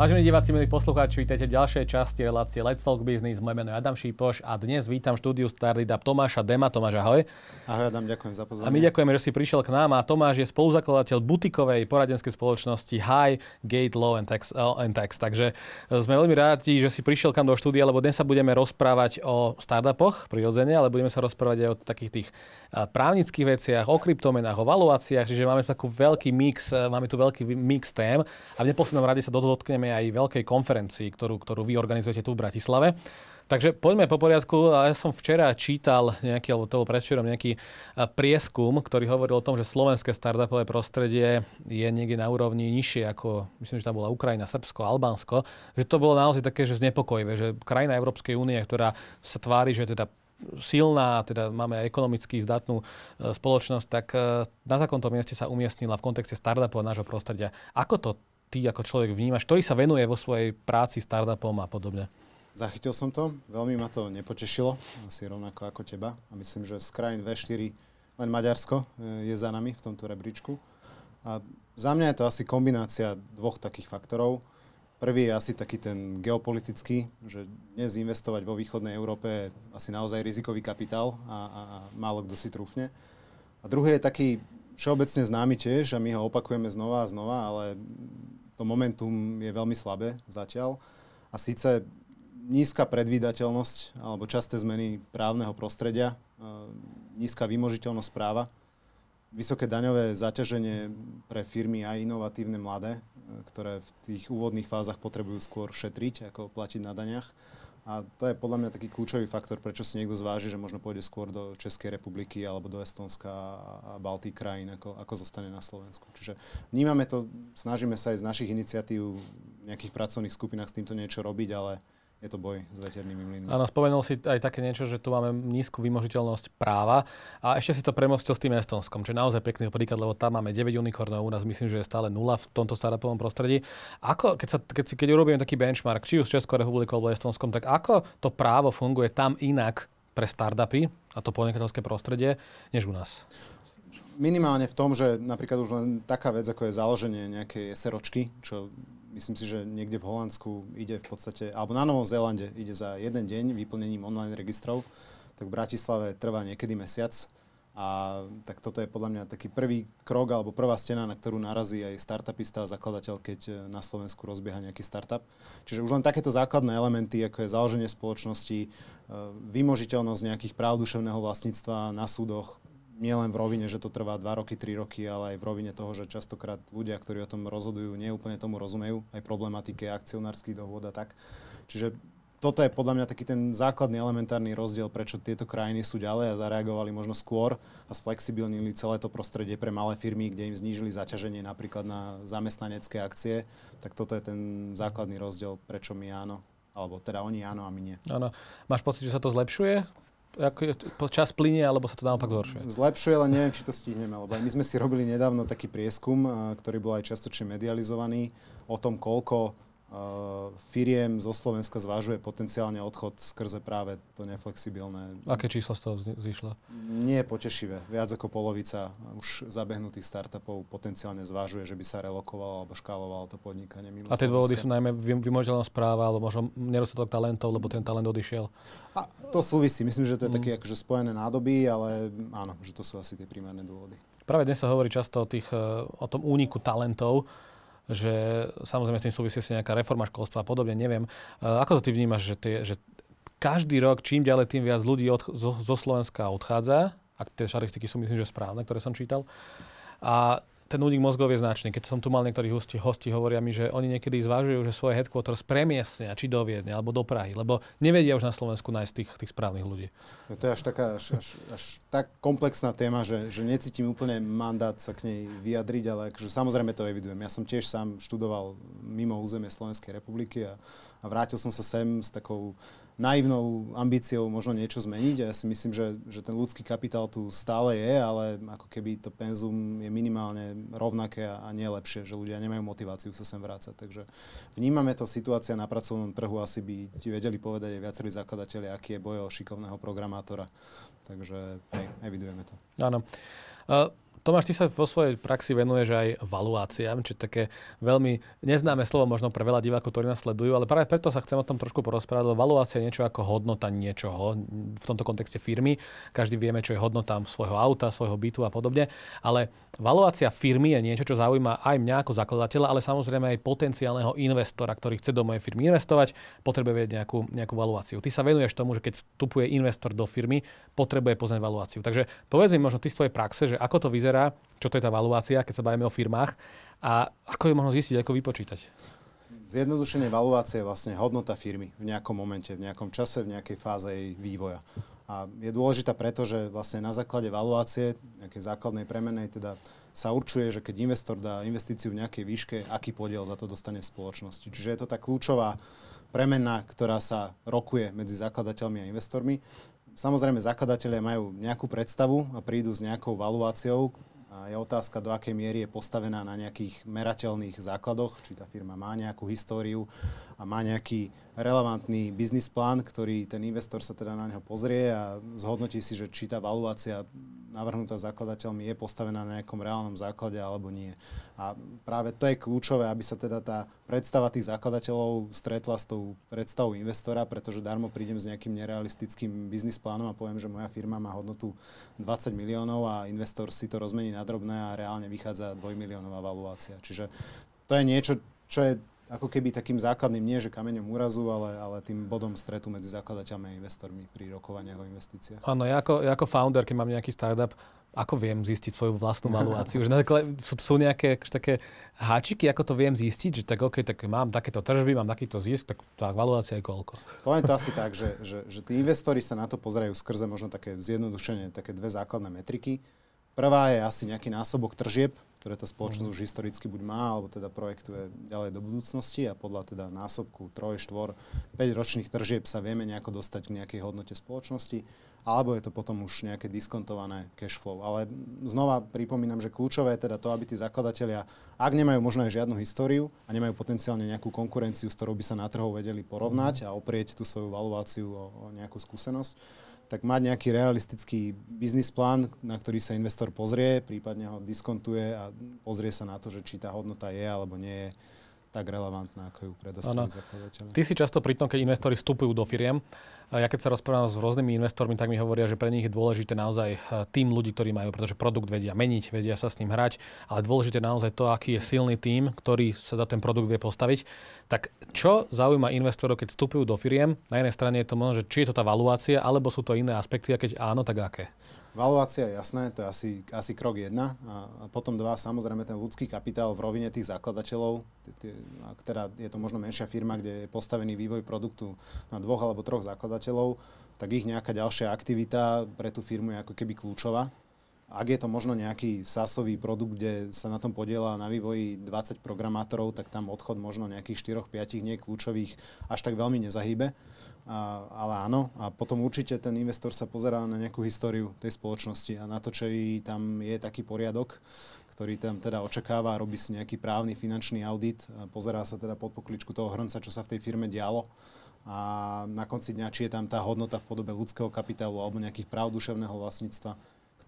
Vážení diváci, milí poslucháči, vítajte v ďalšej časti relácie Let's Talk Business. Moje meno je Adam Šípoš a dnes vítam štúdiu Starlida Tomáša Dema. Tomáš, ahoj. Ahoj Adam, ďakujem za pozvanie. A my ďakujeme, že si prišiel k nám a Tomáš je spoluzakladateľ butikovej poradenskej spoločnosti High Gate Law and Tax, uh, and Tax. Takže e, sme veľmi rádi, že si prišiel kam do štúdia, lebo dnes sa budeme rozprávať o startupoch prirodzene, ale budeme sa rozprávať aj o takých tých e, právnických veciach, o kryptomenách, o valuáciách, čiže máme takú veľký mix, máme tu veľký mix tém a v neposlednom rade sa do toho dotkneme aj veľkej konferencii, ktorú, ktorú vy organizujete tu v Bratislave. Takže poďme po poriadku. Ja som včera čítal nejaký, alebo to bol predvčerom nejaký prieskum, ktorý hovoril o tom, že slovenské startupové prostredie je niekde na úrovni nižšie ako, myslím, že tam bola Ukrajina, Srbsko, Albánsko. Že to bolo naozaj také, že znepokojivé, že krajina Európskej únie, ktorá sa tvári, že teda silná, teda máme ekonomicky zdatnú e, spoločnosť, tak e, na takomto mieste sa umiestnila v kontexte startupov nášho prostredia. Ako to ty ako človek vnímaš, ktorý sa venuje vo svojej práci startupom a podobne? Zachytil som to, veľmi ma to nepotešilo, asi rovnako ako teba. A myslím, že z krajín V4 len Maďarsko e, je za nami v tomto rebríčku. A za mňa je to asi kombinácia dvoch takých faktorov. Prvý je asi taký ten geopolitický, že dnes investovať vo východnej Európe je asi naozaj rizikový kapitál a, a, a málo kto si trúfne. A druhý je taký všeobecne známy tiež a my ho opakujeme znova a znova, ale to momentum je veľmi slabé zatiaľ. A síce nízka predvídateľnosť alebo časté zmeny právneho prostredia, nízka vymožiteľnosť práva, vysoké daňové zaťaženie pre firmy aj inovatívne mladé, ktoré v tých úvodných fázach potrebujú skôr šetriť, ako platiť na daniach a to je podľa mňa taký kľúčový faktor, prečo si niekto zváži, že možno pôjde skôr do Českej republiky alebo do Estonska a Baltých krajín, ako, ako zostane na Slovensku. Čiže vnímame to, snažíme sa aj z našich iniciatív v nejakých pracovných skupinách s týmto niečo robiť, ale je to boj s veternými mlynmi. Áno, spomenul si aj také niečo, že tu máme nízku vymožiteľnosť práva a ešte si to premostil s tým Estonskom, čo je naozaj pekný príklad, lebo tam máme 9 unikornov, u nás myslím, že je stále nula v tomto startupovom prostredí. Ako, keď, sa, keď, si, keď urobíme taký benchmark, či už s Českou republikou alebo Estonskom, tak ako to právo funguje tam inak pre startupy a to podnikateľské prostredie, než u nás? Minimálne v tom, že napríklad už len taká vec, ako je založenie nejakej SROčky, čo myslím si, že niekde v Holandsku ide v podstate, alebo na Novom Zélande ide za jeden deň vyplnením online registrov, tak v Bratislave trvá niekedy mesiac. A tak toto je podľa mňa taký prvý krok alebo prvá stena, na ktorú narazí aj startupista a zakladateľ, keď e, na Slovensku rozbieha nejaký startup. Čiže už len takéto základné elementy, ako je založenie spoločnosti, e, vymožiteľnosť nejakých práv duševného vlastníctva na súdoch, nie len v rovine, že to trvá 2 roky, 3 roky, ale aj v rovine toho, že častokrát ľudia, ktorí o tom rozhodujú, neúplne tomu rozumejú, aj problematike akcionárskych dohôd a tak. Čiže toto je podľa mňa taký ten základný elementárny rozdiel, prečo tieto krajiny sú ďalej a zareagovali možno skôr a sflexibilnili celé to prostredie pre malé firmy, kde im znížili zaťaženie napríklad na zamestnanecké akcie. Tak toto je ten základný rozdiel, prečo my áno, alebo teda oni áno a my nie. Áno. Máš pocit, že sa to zlepšuje? Ako čas plinie, alebo sa to naopak zhoršuje? Zlepšuje, ale neviem, či to stihneme, lebo my sme si robili nedávno taký prieskum, ktorý bol aj častočne medializovaný, o tom, koľko firiem zo Slovenska zvážuje potenciálne odchod skrze práve to neflexibilné. Aké číslo z toho zišlo? Nie je potešivé. Viac ako polovica už zabehnutých startupov potenciálne zvážuje, že by sa relokovalo alebo škálovalo to podnikanie mimo A tie dôvody sú najmä vymožiteľnosť práva alebo možno nedostatok talentov, lebo ten talent odišiel? A to súvisí. Myslím, že to je mm. také akože spojené nádoby, ale áno, že to sú asi tie primárne dôvody. Práve dnes sa hovorí často o, tých, o tom úniku talentov že samozrejme s tým súvisí si nejaká reforma školstva a podobne, neviem. Ako to ty vnímaš, že, tie, že každý rok čím ďalej tým viac ľudí od, zo, zo Slovenska odchádza, ak tie štatistiky sú myslím, že správne, ktoré som čítal. A ten únik mozgov je značný. Keď som tu mal niektorí hosti, hosti hovoria mi, že oni niekedy zvážujú, že svoje headquarters premiestnia, či do Viedne, alebo do Prahy, lebo nevedia už na Slovensku nájsť tých, tých správnych ľudí. No to je až taká, až, až, až tak komplexná téma, že, že necítim úplne mandát sa k nej vyjadriť, ale akože samozrejme to evidujem. Ja som tiež sám študoval mimo územie Slovenskej republiky a, a vrátil som sa sem s takou naivnou ambíciou možno niečo zmeniť. Ja si myslím, že, že ten ľudský kapitál tu stále je, ale ako keby to penzum je minimálne rovnaké a, a nie lepšie, že ľudia nemajú motiváciu sa sem vrácať. Takže vnímame to, situácia na pracovnom trhu asi by ti vedeli povedať aj viacerí zakladateľi, aký je boj o šikovného programátora. Takže hej, evidujeme to. Áno. Uh, Tomáš, ty sa vo svojej praxi venuješ aj valuáciám, či také veľmi neznáme slovo možno pre veľa divákov, ktorí nás sledujú, ale práve preto sa chcem o tom trošku porozprávať, lebo valuácia je niečo ako hodnota niečoho, v tomto kontexte firmy. Každý vieme, čo je hodnota svojho auta, svojho bytu a podobne, ale valuácia firmy je niečo, čo zaujíma aj mňa ako zakladateľa, ale samozrejme aj potenciálneho investora, ktorý chce do mojej firmy investovať, potrebuje vedieť nejakú, nejakú valuáciu. Ty sa venuješ tomu, že keď vstupuje investor do firmy, potrebuje poznať valuáciu. Takže povedz mi možno ty z tvojej praxe, že ako to vyzerá vyzerá, čo to je tá valuácia, keď sa bavíme o firmách a ako ju možno zistiť, ako vypočítať. Zjednodušenie valuácie je vlastne hodnota firmy v nejakom momente, v nejakom čase, v nejakej fáze jej vývoja. A je dôležitá preto, že vlastne na základe valuácie, nejakej základnej premenej, teda sa určuje, že keď investor dá investíciu v nejakej výške, aký podiel za to dostane v spoločnosti. Čiže je to tá kľúčová premena, ktorá sa rokuje medzi zakladateľmi a investormi. Samozrejme, zakladatelia majú nejakú predstavu a prídu s nejakou valuáciou, a je otázka, do akej miery je postavená na nejakých merateľných základoch, či tá firma má nejakú históriu a má nejaký relevantný biznis plán, ktorý ten investor sa teda na neho pozrie a zhodnotí si, že či tá valuácia navrhnutá zakladateľmi je postavená na nejakom reálnom základe alebo nie. A práve to je kľúčové, aby sa teda tá predstava tých zakladateľov stretla s tou predstavou investora, pretože darmo prídem s nejakým nerealistickým biznis plánom a poviem, že moja firma má hodnotu 20 miliónov a investor si to rozmení na drobné a reálne vychádza dvojmiliónová valuácia. Čiže to je niečo, čo je ako keby takým základným, nie že kameňom úrazu, ale, ale tým bodom stretu medzi zakladateľmi a investormi pri rokovaniach o investíciách. Áno, ja ako, ja ako founder, keď mám nejaký startup, ako viem zistiť svoju vlastnú valuáciu? že sú, sú nejaké také háčiky, ako to viem zistiť, že tak OK, tak mám takéto tržby, mám takýto zisk, tak tá valuácia je koľko? Poviem to asi tak, že, že, že tí investori sa na to pozerajú skrze možno také zjednodušenie, také dve základné metriky. Prvá je asi nejaký násobok tržieb, ktoré tá spoločnosť už historicky buď má, alebo teda projektuje ďalej do budúcnosti a podľa teda násobku 3, 4, 5 ročných tržieb sa vieme nejako dostať k nejakej hodnote spoločnosti, alebo je to potom už nejaké diskontované cash flow. Ale znova pripomínam, že kľúčové je teda to, aby tí zakladatelia, ak nemajú možno aj žiadnu históriu a nemajú potenciálne nejakú konkurenciu, s ktorou by sa na trhu vedeli porovnať a oprieť tú svoju valuáciu o, o nejakú skúsenosť, tak mať nejaký realistický biznis plán, na ktorý sa investor pozrie, prípadne ho diskontuje a pozrie sa na to, že či tá hodnota je alebo nie je tak relevantná, ako ju predostreli zakladateľe. Ty si často pri tom, keď investori vstupujú do firiem, ja keď sa rozprávam s rôznymi investormi, tak mi hovoria, že pre nich je dôležité naozaj eh, tým ľudí, ktorí majú, pretože produkt vedia meniť, vedia sa s ním hrať, ale dôležité naozaj to, aký je silný tým, ktorý sa za ten produkt vie postaviť. Tak čo zaujíma investorov, keď vstupujú do firiem? Na jednej strane je to možno, že či je to tá valuácia, alebo sú to iné aspekty, a keď áno, tak aké? Valuácia je jasné, to je asi, asi krok jedna. A, a potom dva, samozrejme ten ľudský kapitál v rovine tých zakladateľov. Ak je to možno menšia firma, kde je postavený vývoj produktu na dvoch alebo troch zakladateľov, tak ich nejaká ďalšia aktivita pre tú firmu je ako keby kľúčová. Ak je to možno nejaký sásový produkt, kde sa na tom podiela na vývoji 20 programátorov, tak tam odchod možno nejakých 4-5 nie kľúčových až tak veľmi nezahýbe. A, ale áno, a potom určite ten investor sa pozerá na nejakú históriu tej spoločnosti a na to, či tam je taký poriadok, ktorý tam teda očakáva, robí si nejaký právny finančný audit, pozerá sa teda pod pokličku toho hrnca, čo sa v tej firme dialo. A na konci dňa, či je tam tá hodnota v podobe ľudského kapitálu alebo nejakých práv duševného vlastníctva,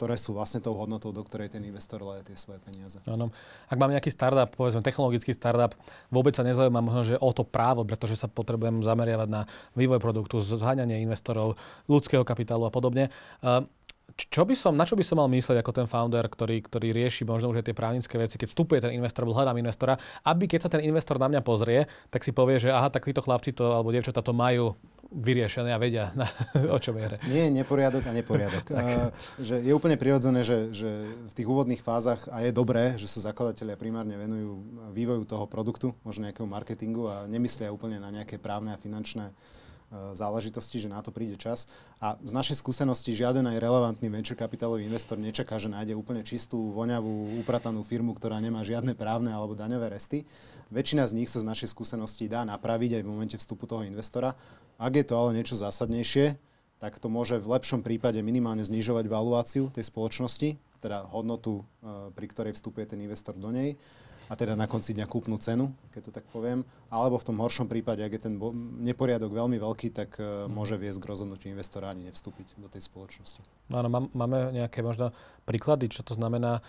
ktoré sú vlastne tou hodnotou, do ktorej ten investor leje tie svoje peniaze. Áno. Ak mám nejaký startup, povedzme technologický startup, vôbec sa nezaujíma možno, že o to právo, pretože sa potrebujem zameriavať na vývoj produktu, zháňanie investorov, ľudského kapitálu a podobne. Čo by som, na čo by som mal myslieť ako ten founder, ktorý, ktorý rieši možno už tie právnické veci, keď vstupuje ten investor, hľadám investora, aby keď sa ten investor na mňa pozrie, tak si povie, že aha, tak títo chlapci to, alebo dievčatá to majú vyriešené a vedia, na, o čom je Nie, neporiadok a neporiadok. uh, že je úplne prirodzené, že, že v tých úvodných fázach, a je dobré, že sa zakladatelia primárne venujú vývoju toho produktu, možno nejakého marketingu a nemyslia úplne na nejaké právne a finančné E, záležitosti, že na to príde čas. A z našej skúsenosti žiaden aj relevantný venture kapitálový investor nečaká, že nájde úplne čistú, voňavú, upratanú firmu, ktorá nemá žiadne právne alebo daňové resty. Väčšina z nich sa z našej skúsenosti dá napraviť aj v momente vstupu toho investora. Ak je to ale niečo zásadnejšie, tak to môže v lepšom prípade minimálne znižovať valuáciu tej spoločnosti, teda hodnotu, e, pri ktorej vstupuje ten investor do nej a teda na konci dňa kúpnu cenu, keď to tak poviem, alebo v tom horšom prípade, ak je ten neporiadok veľmi veľký, tak uh, môže viesť k rozhodnutiu investora ani nevstúpiť do tej spoločnosti. Áno, máme nejaké možno príklady, čo to znamená,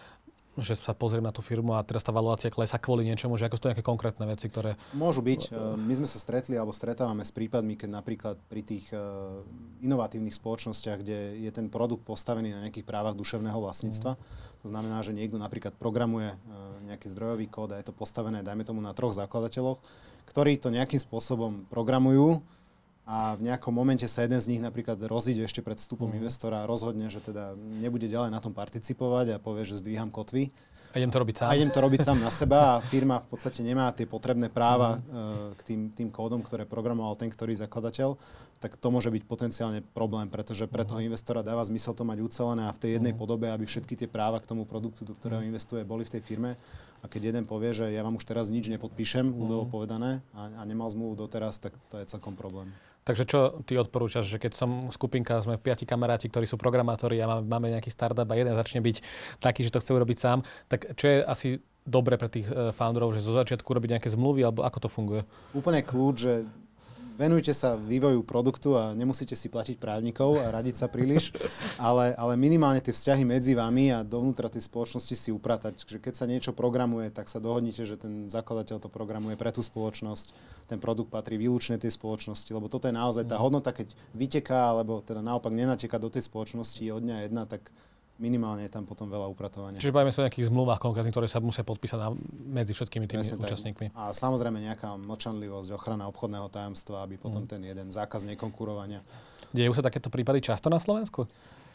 že sa pozriem na tú firmu a teraz tá valuácia klesa kvôli niečomu, že ako sú to nejaké konkrétne veci, ktoré... Môžu byť. My sme sa stretli alebo stretávame s prípadmi, keď napríklad pri tých inovatívnych spoločnostiach, kde je ten produkt postavený na nejakých právach duševného vlastníctva, mm. to znamená, že niekto napríklad programuje nejaký zdrojový kód a je to postavené, dajme tomu, na troch zakladateľoch, ktorí to nejakým spôsobom programujú, a v nejakom momente sa jeden z nich napríklad rozíde ešte pred vstupom mm. investora a rozhodne, že teda nebude ďalej na tom participovať a povie, že zdvíham kotvy. A idem to robiť sám. A idem to robiť sám na seba a firma v podstate nemá tie potrebné práva mm. k tým, tým kódom, ktoré programoval ten, ktorý zakladateľ, tak to môže byť potenciálne problém, pretože pre toho mhm. investora dáva zmysel to mať ucelené a v tej jednej mm. podobe, aby všetky tie práva k tomu produktu, do ktorého mhm. investuje, boli v tej firme. A keď jeden povie, že ja vám už teraz nič nepodpíšem, ľudovo povedané, a, a nemal zmluvu doteraz, tak to je celkom problém. Takže čo ty odporúčaš, že keď som skupinka, sme piati kamaráti, ktorí sú programátori a máme, nejaký startup a jeden začne byť taký, že to chce urobiť sám, tak čo je asi dobre pre tých eh, founderov, že zo začiatku robiť nejaké zmluvy, alebo ako to funguje? Úplne kľúč, že venujte sa vývoju produktu a nemusíte si platiť právnikov a radiť sa príliš, ale, ale minimálne tie vzťahy medzi vami a dovnútra tej spoločnosti si upratať. Že keď sa niečo programuje, tak sa dohodnite, že ten zakladateľ to programuje pre tú spoločnosť, ten produkt patrí výlučne tej spoločnosti, lebo toto je naozaj tá mhm. hodnota, keď vyteká, alebo teda naopak nenateká do tej spoločnosti od dňa jedna, tak minimálne je tam potom veľa upratovania. Čiže bavíme sa o nejakých zmluvách konkrétnych, ktoré sa musia podpísať na, medzi všetkými tými Presne účastníkmi. Tak. A samozrejme nejaká mlčanlivosť, ochrana obchodného tajomstva, aby potom mm. ten jeden zákaz nekonkurovania. Dejú sa takéto prípady často na Slovensku?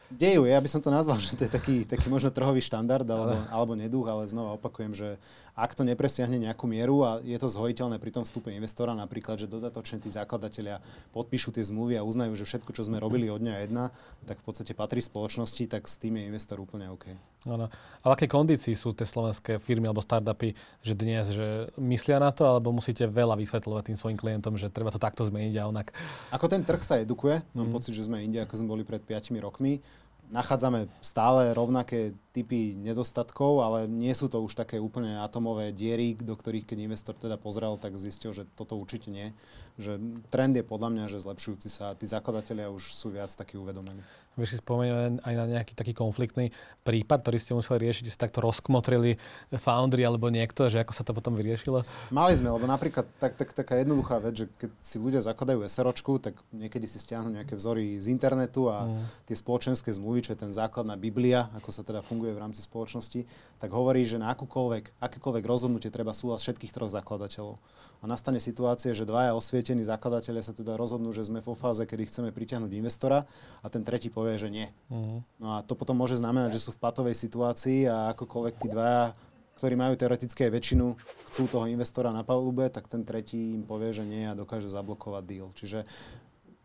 Dejú, ja by som to nazval, že to je taký, taký možno trhový štandard alebo, ale... alebo neduch, ale znova opakujem, že ak to nepresiahne nejakú mieru a je to zhojiteľné pri tom vstupe investora, napríklad, že dodatočne tí zakladatelia podpíšu tie zmluvy a uznajú, že všetko, čo sme robili od dňa jedna, tak v podstate patrí spoločnosti, tak s tým je investor úplne OK. Ano. A v akej kondícii sú tie slovenské firmy alebo startupy, že dnes, že myslia na to, alebo musíte veľa vysvetľovať tým svojim klientom, že treba to takto zmeniť a onak? Ako ten trh sa edukuje, mám mm. pocit, že sme inde, ako sme boli pred 5 rokmi nachádzame stále rovnaké typy nedostatkov, ale nie sú to už také úplne atomové diery, do ktorých keď investor teda pozrel, tak zistil, že toto určite nie. Že trend je podľa mňa, že zlepšujúci sa tí zakladatelia už sú viac takí uvedomení. Vy si spomenuli aj na nejaký taký konfliktný prípad, ktorý ste museli riešiť, ste takto rozkmotrili foundry alebo niekto, že ako sa to potom vyriešilo? Mali sme, lebo napríklad tak, tak, taká jednoduchá vec, že keď si ľudia zakladajú SROčku, tak niekedy si stiahnu nejaké vzory z internetu a mm. tie spoločenské zmluvy, čo je ten základná biblia, ako sa teda funguje v rámci spoločnosti, tak hovorí, že na akúkoľvek, akékoľvek rozhodnutie treba súhlas všetkých troch zakladateľov. A nastane situácia, že dvaja osvietení zakladatelia sa teda rozhodnú, že sme vo fáze, kedy chceme priťahnuť investora a ten tretí povie, že nie. Uh-huh. No a to potom môže znamenať, že sú v patovej situácii a akokoľvek tí dvaja, ktorí majú teoreticky aj väčšinu, chcú toho investora na palube, tak ten tretí im povie, že nie a dokáže zablokovať deal. Čiže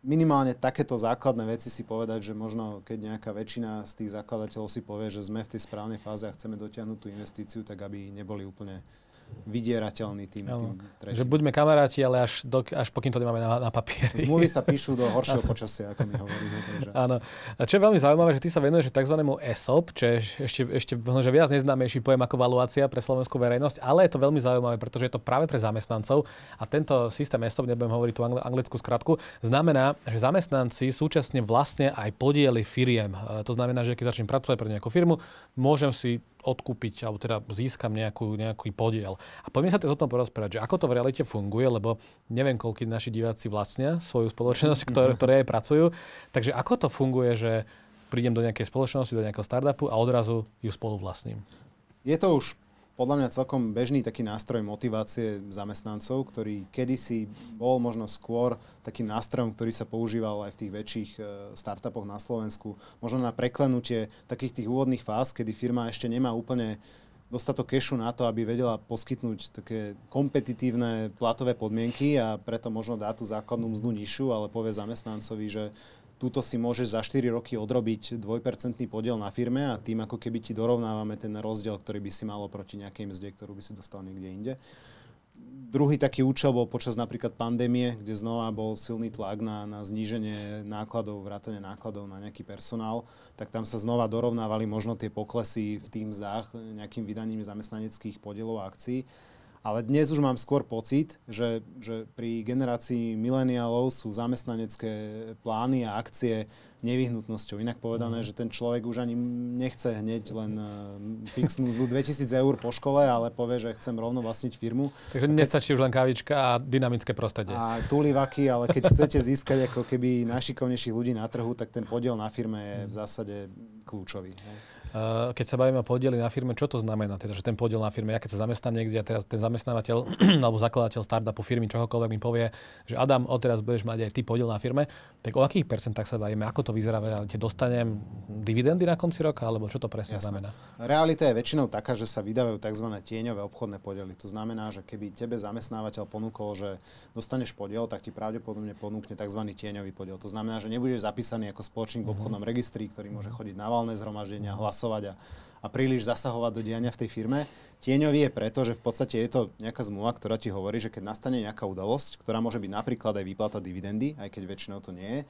minimálne takéto základné veci si povedať, že možno keď nejaká väčšina z tých zakladateľov si povie, že sme v tej správnej fáze a chceme dotiahnuť tú investíciu, tak aby neboli úplne vydierateľný tým, tým tretím. Že buďme kamaráti, ale až, do, až pokým to nemáme na, na papieri. Zmluvy sa píšu do horšieho počasia, ako mi hovorí. Takže. Áno. A čo je veľmi zaujímavé, že ty sa venuješ tzv. ESOP, čo je ešte, ešte že viac neznámejší pojem ako valuácia pre slovenskú verejnosť, ale je to veľmi zaujímavé, pretože je to práve pre zamestnancov a tento systém ESOP, nebudem hovoriť tú anglickú skratku, znamená, že zamestnanci súčasne vlastne aj podiely firiem. To znamená, že keď začnem pracovať pre nejakú firmu, môžem si odkúpiť, alebo teda získam nejakú, nejaký podiel. A poďme sa teraz o tom porozprávať, že ako to v realite funguje, lebo neviem, koľko naši diváci vlastnia svoju spoločnosť, ktoré, ktoré aj pracujú. Takže ako to funguje, že prídem do nejakej spoločnosti, do nejakého startupu a odrazu ju spolu vlastním? Je to už podľa mňa celkom bežný taký nástroj motivácie zamestnancov, ktorý kedysi bol možno skôr takým nástrojom, ktorý sa používal aj v tých väčších e, startupoch na Slovensku. Možno na preklenutie takých tých úvodných fáz, kedy firma ešte nemá úplne dostatok kešu na to, aby vedela poskytnúť také kompetitívne platové podmienky a preto možno dá tú základnú mzdu nižšiu, ale povie zamestnancovi, že túto si môžeš za 4 roky odrobiť 2% podiel na firme a tým ako keby ti dorovnávame ten rozdiel, ktorý by si malo proti nejakej mzde, ktorú by si dostal niekde inde. Druhý taký účel bol počas napríklad pandémie, kde znova bol silný tlak na, na zníženie nákladov, vrátanie nákladov na nejaký personál, tak tam sa znova dorovnávali možno tie poklesy v tým zdách nejakým vydaním zamestnaneckých podielov a akcií. Ale dnes už mám skôr pocit, že, že pri generácii mileniálov sú zamestnanecké plány a akcie nevyhnutnosťou. Inak povedané, mm. že ten človek už ani nechce hneď len uh, fixnú zlu 2000 eur po škole, ale povie, že chcem rovno vlastniť firmu. Takže nestačí už len kávička a dynamické prostredie. A tulivaky, ale keď chcete získať ako keby najšikovnejších ľudí na trhu, tak ten podiel na firme je v zásade kľúčový. Hej. Eh, keď sa bavíme o podieli na firme, čo to znamená? Teda, že ten podiel na firme, ja keď sa zamestnám niekde a teraz ten zamestnávateľ alebo zakladateľ startupu firmy čohokoľvek mi povie, že Adam, odteraz budeš mať aj ty podiel na firme, tak o akých percentách sa bavíme? Ako to vyzerá v realite? Dostanem dividendy na konci roka, alebo čo to presne Jasne. znamená? Realita je väčšinou taká, že sa vydávajú tzv. tieňové obchodné podiely. To znamená, že keby tebe zamestnávateľ ponúkol, že dostaneš podiel, tak ti pravdepodobne ponúkne tzv. tieňový podiel. To znamená, že nebudeš zapísaný ako spoločník v mhm. obchodnom registri, ktorý môže chodiť na valné zhromaždenia, hlasovať hlasovať a, a príliš zasahovať do diania v tej firme. Tieňový je preto, že v podstate je to nejaká zmluva, ktorá ti hovorí, že keď nastane nejaká udalosť, ktorá môže byť napríklad aj výplata dividendy, aj keď väčšinou to nie je,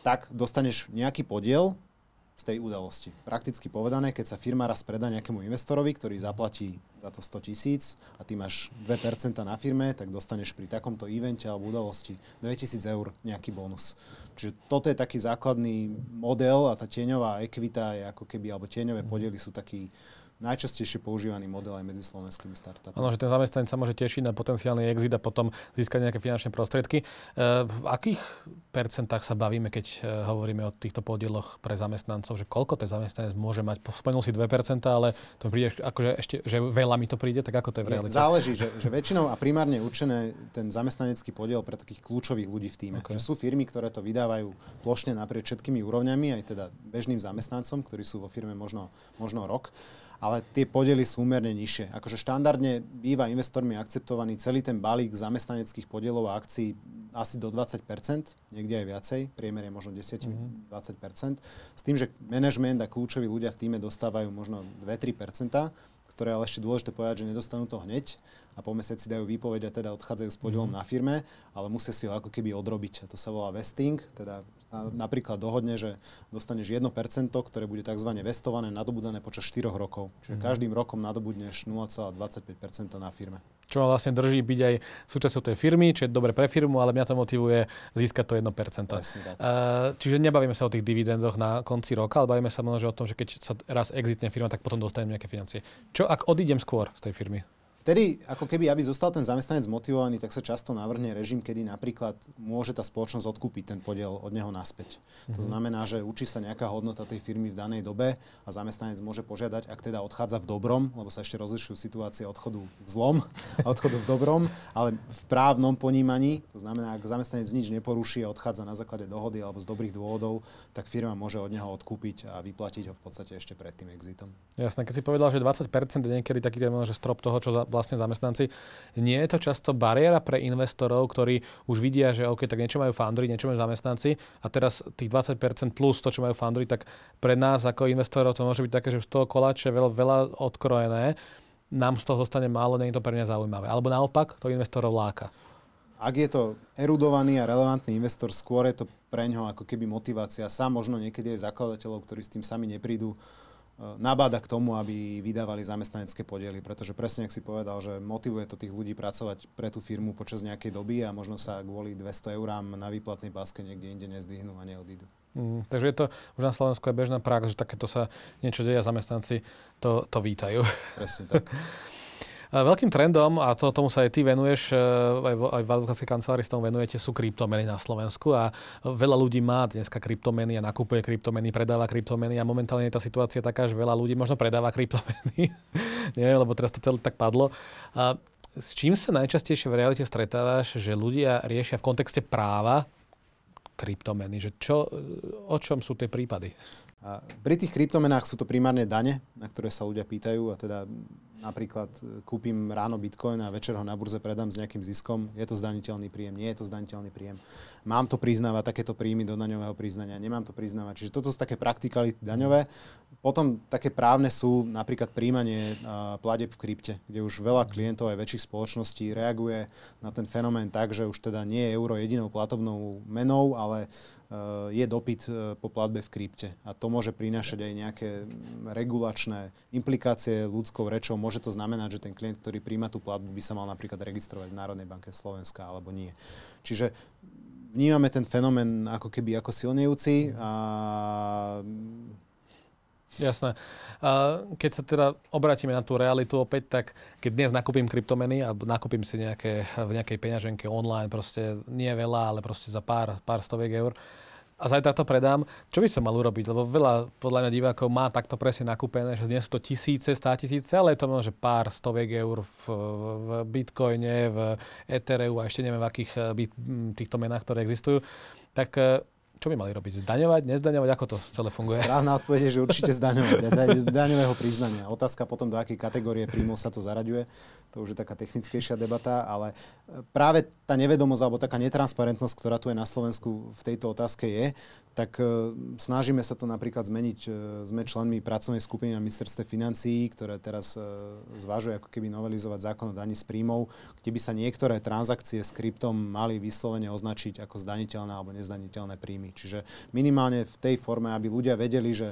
tak dostaneš nejaký podiel z tej udalosti. Prakticky povedané, keď sa firma raz predá nejakému investorovi, ktorý zaplatí za to 100 tisíc a ty máš 2% na firme, tak dostaneš pri takomto evente alebo udalosti 2000 eur nejaký bonus. Čiže toto je taký základný model a tá tieňová ekvita je ako keby, alebo tieňové podiely sú taký najčastejšie používaný model aj medzi slovenskými startupmi. Áno, že ten zamestnanec sa môže tešiť na potenciálny exit a potom získať nejaké finančné prostriedky. E, v akých percentách sa bavíme, keď e, hovoríme o týchto podieloch pre zamestnancov, že koľko ten zamestnanec môže mať? Spomenul si 2%, ale to príde akože ešte, že veľa mi to príde, tak ako to je v realite? Záleží, že, že väčšinou a primárne určené ten zamestnanecký podiel pre takých kľúčových ľudí v týme. Okay. Že sú firmy, ktoré to vydávajú plošne naprieč všetkými úrovňami, aj teda bežným zamestnancom, ktorí sú vo firme možno, možno rok ale tie podiely sú úmerne nižšie. Akože štandardne býva investormi akceptovaný celý ten balík zamestnaneckých podielov a akcií asi do 20%, niekde aj viacej, priemer je možno 10-20%, mm-hmm. s tým, že management a kľúčoví ľudia v týme dostávajú možno 2-3%, ktoré ale ešte dôležité povedať, že nedostanú to hneď a po mesiaci dajú výpoveď a teda odchádzajú s podielom mm-hmm. na firme, ale musia si ho ako keby odrobiť. A to sa volá vesting, teda napríklad dohodne, že dostaneš 1%, ktoré bude tzv. vestované, nadobúdané počas 4 rokov. Čiže mm-hmm. každým rokom nadobudneš 0,25% na firme. Čo vlastne drží byť aj súčasťou tej firmy, čo je dobre pre firmu, ale mňa to motivuje získať to 1%. Presne, tak. Uh, čiže nebavíme sa o tých dividendoch na konci roka, ale bavíme sa možno o tom, že keď sa raz exitne firma, tak potom dostanem nejaké financie. Čo ak odídem skôr z tej firmy? Vtedy, ako keby, aby zostal ten zamestnanec motivovaný, tak sa často navrhne režim, kedy napríklad môže tá spoločnosť odkúpiť ten podiel od neho naspäť. Mm-hmm. To mhm. znamená, že učí sa nejaká hodnota tej firmy v danej dobe a zamestnanec môže požiadať, ak teda odchádza v dobrom, lebo sa ešte rozlišujú situácie odchodu v zlom a odchodu v dobrom, ale v právnom ponímaní, to znamená, ak zamestnanec nič neporuší a odchádza na základe dohody alebo z dobrých dôvodov, tak firma môže od neho odkúpiť a vyplatiť ho v podstate ešte pred tým exitom. Jasné, keď si povedal, že 20% je niekedy taký ten že strop toho, čo za, vlastne zamestnanci. Nie je to často bariéra pre investorov, ktorí už vidia, že OK, tak niečo majú foundry, niečo majú zamestnanci a teraz tých 20% plus to, čo majú foundry, tak pre nás ako investorov to môže byť také, že z toho koláče veľa, veľa odkrojené, nám z toho zostane málo, nie je to pre mňa zaujímavé. Alebo naopak, to investorov láka. Ak je to erudovaný a relevantný investor, skôr je to pre ňo ako keby motivácia. Sám možno niekedy aj zakladateľov, ktorí s tým sami neprídu, nabáda k tomu, aby vydávali zamestnanecké podiely, pretože presne, ak si povedal, že motivuje to tých ľudí pracovať pre tú firmu počas nejakej doby a možno sa kvôli 200 eurám na výplatnej páske niekde inde nezdvihnú a neodídu. Mm, takže je to už na Slovensku je bežná prax, že takéto sa niečo deje a zamestnanci to, to vítajú. Presne tak. Veľkým trendom, a to, tomu sa aj ty venuješ, e, aj v, aj v advokátskej kancelárii s tomu venujete, sú kryptomeny na Slovensku a veľa ľudí má dneska kryptomeny a nakupuje kryptomeny, predáva kryptomeny a momentálne je tá situácia taká, že veľa ľudí možno predáva kryptomeny. Neviem, lebo teraz to celé tak padlo. A s čím sa najčastejšie v realite stretávaš, že ľudia riešia v kontexte práva kryptomeny? Že čo, o čom sú tie prípady? Pri tých kryptomenách sú to primárne dane, na ktoré sa ľudia pýtajú a teda napríklad e, kúpim ráno bitcoin a večer ho na burze predám s nejakým ziskom, je to zdaniteľný príjem, nie je to zdaniteľný príjem. Mám to priznávať takéto príjmy do daňového priznania, nemám to priznávať. Čiže toto sú také praktikality daňové. Potom také právne sú napríklad príjmanie pladeb v krypte, kde už veľa klientov aj väčších spoločností reaguje na ten fenomén tak, že už teda nie je euro jedinou platobnou menou, ale je dopyt e, po platbe v krypte. A to môže prinášať aj nejaké regulačné implikácie ľudskou rečou. Môže to znamenať, že ten klient, ktorý príjma tú platbu, by sa mal napríklad registrovať v Národnej banke Slovenska alebo nie. Čiže vnímame ten fenomén ako keby ako silnejúci a Jasné. Keď sa teda obratíme na tú realitu opäť, tak keď dnes nakúpim kryptomeny a nakúpim si nejaké, v nejakej peňaženke online, proste nie veľa, ale proste za pár, pár stoviek eur, a zajtra to predám, čo by som mal urobiť? Lebo veľa podľa mňa divákov má takto presne nakúpené, že nie sú to tisíce, stá tisíce, ale je to možno, že pár stoviek eur v, v, Bitcoine, v Ethereu a ešte neviem v akých eh, týchto menách, ktoré existujú. Tak eh, čo by mali robiť? Zdaňovať, nezdaňovať? Ako to celé funguje? Správna odpoveď je, že určite zdaňovať. Daňového priznania. Otázka potom, do akej kategórie príjmov sa to zaraďuje. To už je taká technickejšia debata, ale e, práve tá nevedomosť alebo taká netransparentnosť, ktorá tu je na Slovensku v tejto otázke je, tak uh, snažíme sa to napríklad zmeniť. Uh, sme členmi pracovnej skupiny na ministerstve financií, ktoré teraz uh, zvažuje ako keby novelizovať zákon o daní z príjmov, kde by sa niektoré transakcie s kryptom mali vyslovene označiť ako zdaniteľné alebo nezdaniteľné príjmy. Čiže minimálne v tej forme, aby ľudia vedeli, že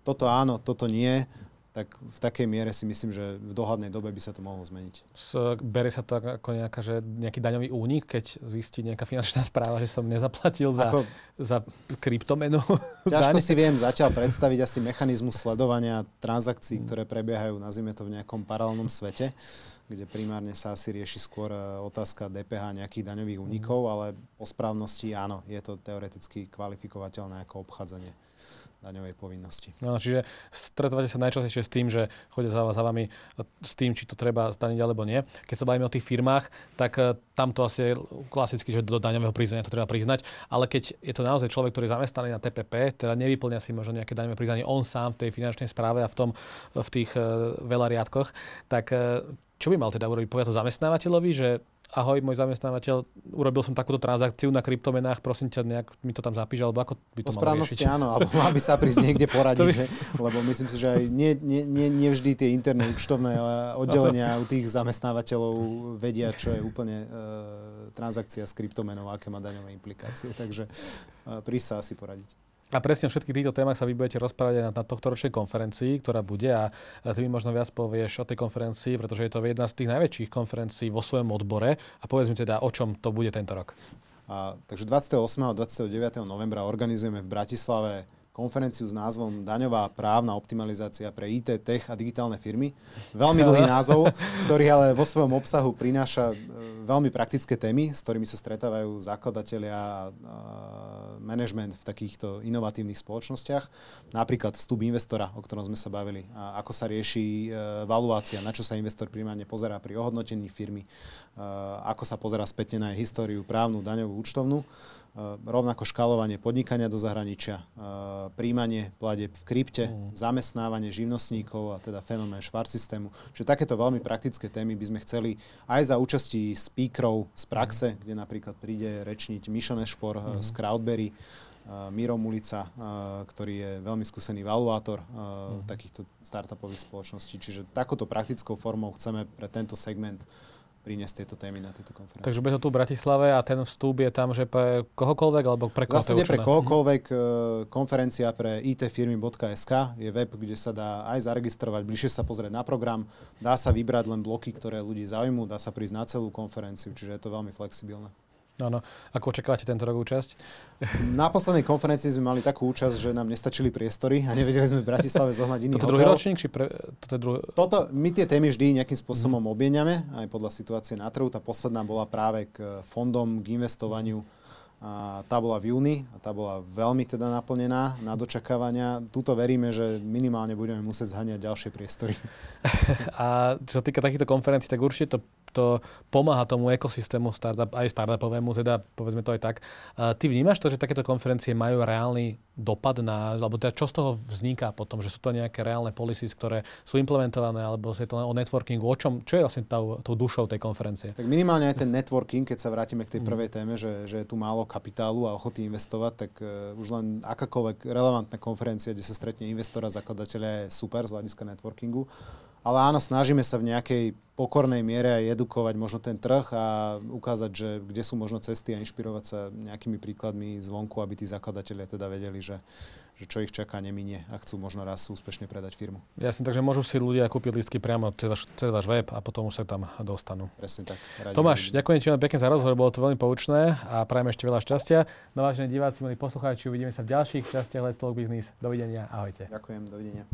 toto áno, toto nie, tak v takej miere si myslím, že v dohľadnej dobe by sa to mohlo zmeniť. S, berie sa to ako nejaká, že nejaký daňový únik, keď zistí nejaká finančná správa, že som nezaplatil za, ako, za kryptomenu? Ťažko si viem zatiaľ predstaviť asi mechanizmus sledovania transakcií, ktoré prebiehajú, nazvime to v nejakom paralelnom svete, kde primárne sa asi rieši skôr e, otázka DPH nejakých daňových únikov, ale po správnosti áno, je to teoreticky kvalifikovateľné ako obchádzanie daňovej povinnosti. No, čiže stretávate sa najčastejšie s tým, že chodia za, za vami s tým, či to treba zdaniť alebo nie. Keď sa bavíme o tých firmách, tak uh, tam to asi je klasicky, že do daňového priznania to treba priznať, ale keď je to naozaj človek, ktorý je zamestnaný na TPP, teda nevyplňa si možno nejaké daňové priznanie on sám v tej finančnej správe a v, tom, v tých uh, veľa riadkoch, tak čo by mal teda urobiť? Povedať to zamestnávateľovi, že ahoj, môj zamestnávateľ, urobil som takúto transakciu na kryptomenách, prosím ťa, nejak mi to tam zapíš, alebo ako by to po malo riešiť? áno, alebo mal by sa prísť niekde poradiť, by... lebo myslím si, že aj nie, nie, nie, nie vždy tie interné účtovné oddelenia u tých zamestnávateľov vedia, čo je úplne uh, transakcia s kryptomenou, aké má daňové implikácie, takže uh, prísť sa asi poradiť. A presne všetkých týchto témach sa vy budete rozprávať na, na tohto ročnej konferencii, ktorá bude a ty mi možno viac povieš o tej konferencii, pretože je to jedna z tých najväčších konferencií vo svojom odbore a povedz mi teda, o čom to bude tento rok. A, takže 28. a 29. novembra organizujeme v Bratislave konferenciu s názvom Daňová právna optimalizácia pre IT, tech a digitálne firmy. Veľmi dlhý názov, ktorý ale vo svojom obsahu prináša e, veľmi praktické témy, s ktorými sa stretávajú zakladatelia a management v takýchto inovatívnych spoločnostiach. Napríklad vstup investora, o ktorom sme sa bavili, a ako sa rieši e, valuácia, na čo sa investor primárne pozerá pri ohodnotení firmy, e, ako sa pozerá spätne na jej históriu právnu, daňovú, účtovnú. Eh, rovnako škálovanie podnikania do zahraničia, eh, príjmanie pladeb v krypte, mm. zamestnávanie živnostníkov a teda fenomén švár systému. Čiže takéto veľmi praktické témy by sme chceli aj za účastí speakerov z praxe, mm. kde napríklad príde rečniť Mišo Nešpor mm. z Crowdberry, Miro Mulica, ktorý je veľmi skúsený valuátor mm. takýchto startupových spoločností. Čiže takouto praktickou formou chceme pre tento segment priniesť tieto témy na tieto konferencie. Takže bude to tu v Bratislave a ten vstup je tam, že pre kohokoľvek alebo pre koho Zase pre kohokoľvek e, konferencia pre itfirmy.sk je web, kde sa dá aj zaregistrovať, bližšie sa pozrieť na program, dá sa vybrať len bloky, ktoré ľudí zaujímu, dá sa prísť na celú konferenciu, čiže je to veľmi flexibilné. Áno. Ako očakávate tento rok účasť? Na poslednej konferencii sme mali takú účasť, že nám nestačili priestory a nevedeli sme v Bratislave zohnať iný Toto hotel. druhý ročník? Či pre, toto je druhý... Toto, my tie témy vždy nejakým spôsobom mm. obmieniame, aj podľa situácie na trhu. Tá posledná bola práve k fondom, k investovaniu. A tá bola v júni a tá bola veľmi teda naplnená na dočakávania. Tuto veríme, že minimálne budeme musieť zháňať ďalšie priestory. a čo sa týka takýchto konferencií, tak určite to kto pomáha tomu ekosystému startup, aj startupovému, teda povedzme to aj tak. Ty vnímaš to, že takéto konferencie majú reálny dopad na, alebo teda čo z toho vzniká potom, že sú to nejaké reálne policies, ktoré sú implementované, alebo je to len o networkingu, o čom, čo je vlastne tou, tou dušou tej konferencie? Tak minimálne aj ten networking, keď sa vrátime k tej prvej téme, že, že je tu málo kapitálu a ochoty investovať, tak uh, už len akákoľvek relevantná konferencia, kde sa stretne investor a zakladateľa je super z hľadiska networkingu. Ale áno, snažíme sa v nejakej pokornej miere aj edukovať možno ten trh a ukázať, že kde sú možno cesty a inšpirovať sa nejakými príkladmi zvonku, aby tí zakladatelia teda vedeli, že, že čo ich čaká, neminie a chcú možno raz úspešne predať firmu. Jasne, takže môžu si ľudia kúpiť listky priamo cez váš, cez váš web a potom už sa tam dostanú. Presne tak. Radi Tomáš, radi. ďakujem ti veľmi pekne za rozhovor, bolo to veľmi poučné a prajem ešte veľa šťastia. No vážení diváci, milí poslucháči, uvidíme sa v ďalších častiach Let's Talk Business. Dovidenia, ahojte. Ďakujem, dovidenia.